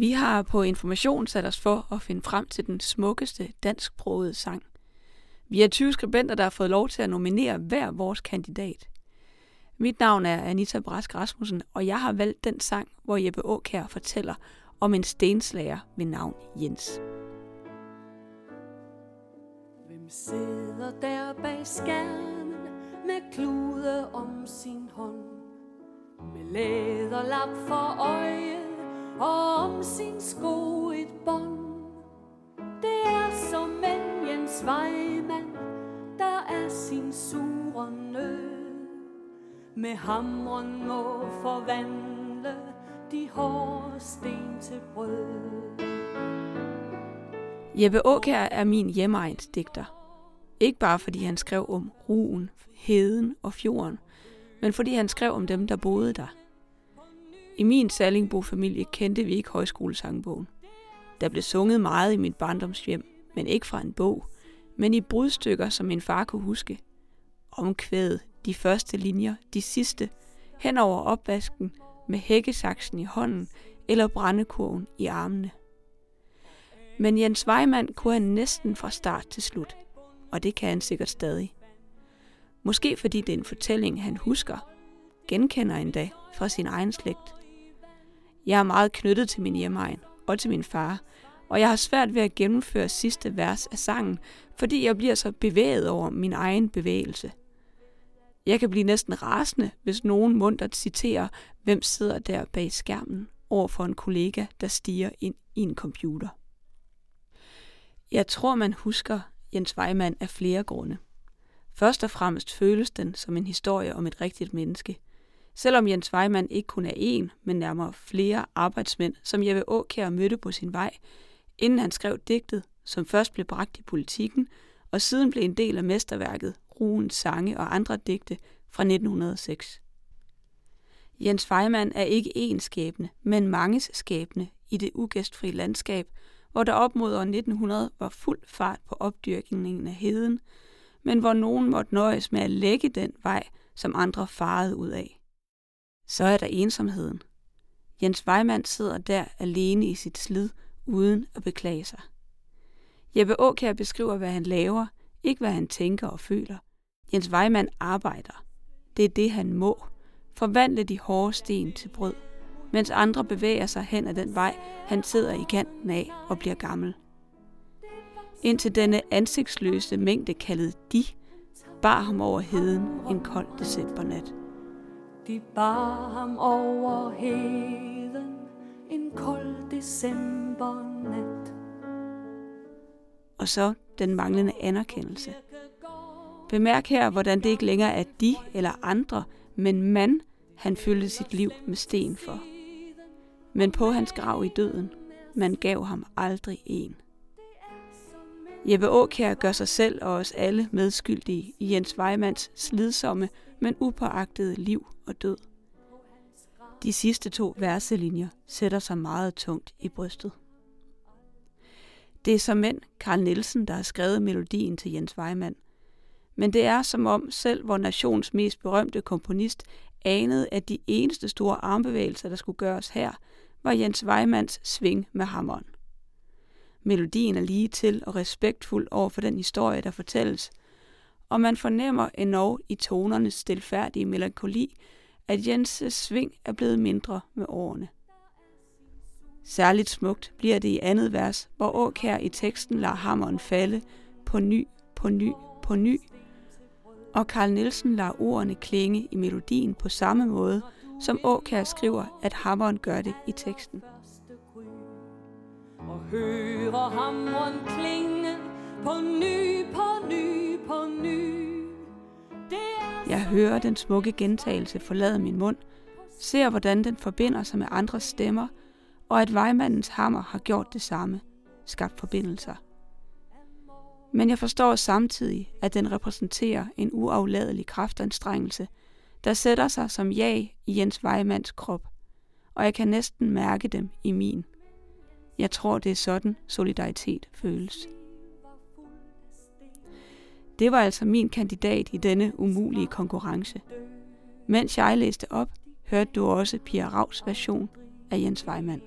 Vi har på information sat os for at finde frem til den smukkeste dansksprogede sang. Vi er 20 skribenter, der har fået lov til at nominere hver vores kandidat. Mit navn er Anita Brask Rasmussen, og jeg har valgt den sang, hvor Jeppe Åkær fortæller om en stenslager ved navn Jens. Hvem sidder der bag skærmen med klude om sin hånd? Med læderlap for øje og om sin sko et bånd. Det er som en Jens Weimann, der er sin sure nød. Med hamren må forvandle de hårde sten til brød. Jeppe Åkær er min hjemmeegns digter. Ikke bare fordi han skrev om ruen, heden og fjorden, men fordi han skrev om dem, der boede der. I min Sallingbo-familie kendte vi ikke højskolesangbogen. Der blev sunget meget i mit barndomshjem, men ikke fra en bog, men i brudstykker, som min far kunne huske. Omkvædet, de første linjer, de sidste, hen over opvasken, med hækkesaksen i hånden eller brændekurven i armene. Men Jens Weimann kunne han næsten fra start til slut, og det kan han sikkert stadig. Måske fordi det er en fortælling, han husker, genkender endda fra sin egen slægt. Jeg er meget knyttet til min hjemmeegn og til min far, og jeg har svært ved at gennemføre sidste vers af sangen, fordi jeg bliver så bevæget over min egen bevægelse. Jeg kan blive næsten rasende, hvis nogen mundtet citerer, hvem sidder der bag skærmen over for en kollega, der stiger ind i en computer. Jeg tror, man husker Jens Weimann af flere grunde. Først og fremmest føles den som en historie om et rigtigt menneske. Selvom Jens Weimann ikke kun er en, men nærmere flere arbejdsmænd, som Jeppe Åkær mødte på sin vej, inden han skrev digtet, som først blev bragt i politikken, og siden blev en del af mesterværket Ruens sange og andre digte fra 1906. Jens Weimann er ikke én skæbne, men manges skæbne i det ugæstfri landskab, hvor der op mod år 1900 var fuld fart på opdyrkningen af heden, men hvor nogen måtte nøjes med at lægge den vej, som andre farede ud af. Så er der ensomheden. Jens Weimann sidder der alene i sit slid, uden at beklage sig. Jeppe Aukær beskriver, hvad han laver, ikke hvad han tænker og føler. Jens Weimann arbejder. Det er det, han må. Forvandle de hårde sten til brød mens andre bevæger sig hen ad den vej, han sidder i kanten af og bliver gammel. Indtil denne ansigtsløse mængde kaldet de, bar ham over heden en kold decembernat. De bar ham over heden en kold decembernat. Og så den manglende anerkendelse. Bemærk her, hvordan det ikke længere er de eller andre, men man, han fyldte sit liv med sten for men på hans grav i døden, man gav ham aldrig en. Jeppe Aukjær gør sig selv og os alle medskyldige i Jens Weimanns slidsomme, men upåagtede liv og død. De sidste to verselinjer sætter sig meget tungt i brystet. Det er som mænd Karl Nielsen, der har skrevet melodien til Jens Weimann. Men det er som om selv vor nations mest berømte komponist anede, at de eneste store armbevægelser, der skulle gøres her, var Jens Weimanns sving med hammeren. Melodien er lige til og respektfuld over for den historie, der fortælles, og man fornemmer endnu i tonernes stilfærdige melankoli, at Jens' sving er blevet mindre med årene. Særligt smukt bliver det i andet vers, hvor Åkær i teksten lader hammeren falde på ny, på ny, på ny, og Karl Nielsen lader ordene klinge i melodien på samme måde, som Åkær skriver, at hammeren gør det i teksten. Og hører hammeren klinge på ny, på ny, på ny. Jeg hører den smukke gentagelse forlade min mund, ser hvordan den forbinder sig med andres stemmer, og at vejmandens hammer har gjort det samme, skabt forbindelser. Men jeg forstår samtidig, at den repræsenterer en uafladelig kraftanstrengelse – der sætter sig som jag i Jens Vejmands krop, og jeg kan næsten mærke dem i min. Jeg tror, det er sådan solidaritet føles. Det var altså min kandidat i denne umulige konkurrence. Mens jeg læste op, hørte du også Pia Ravs version af Jens Weimann.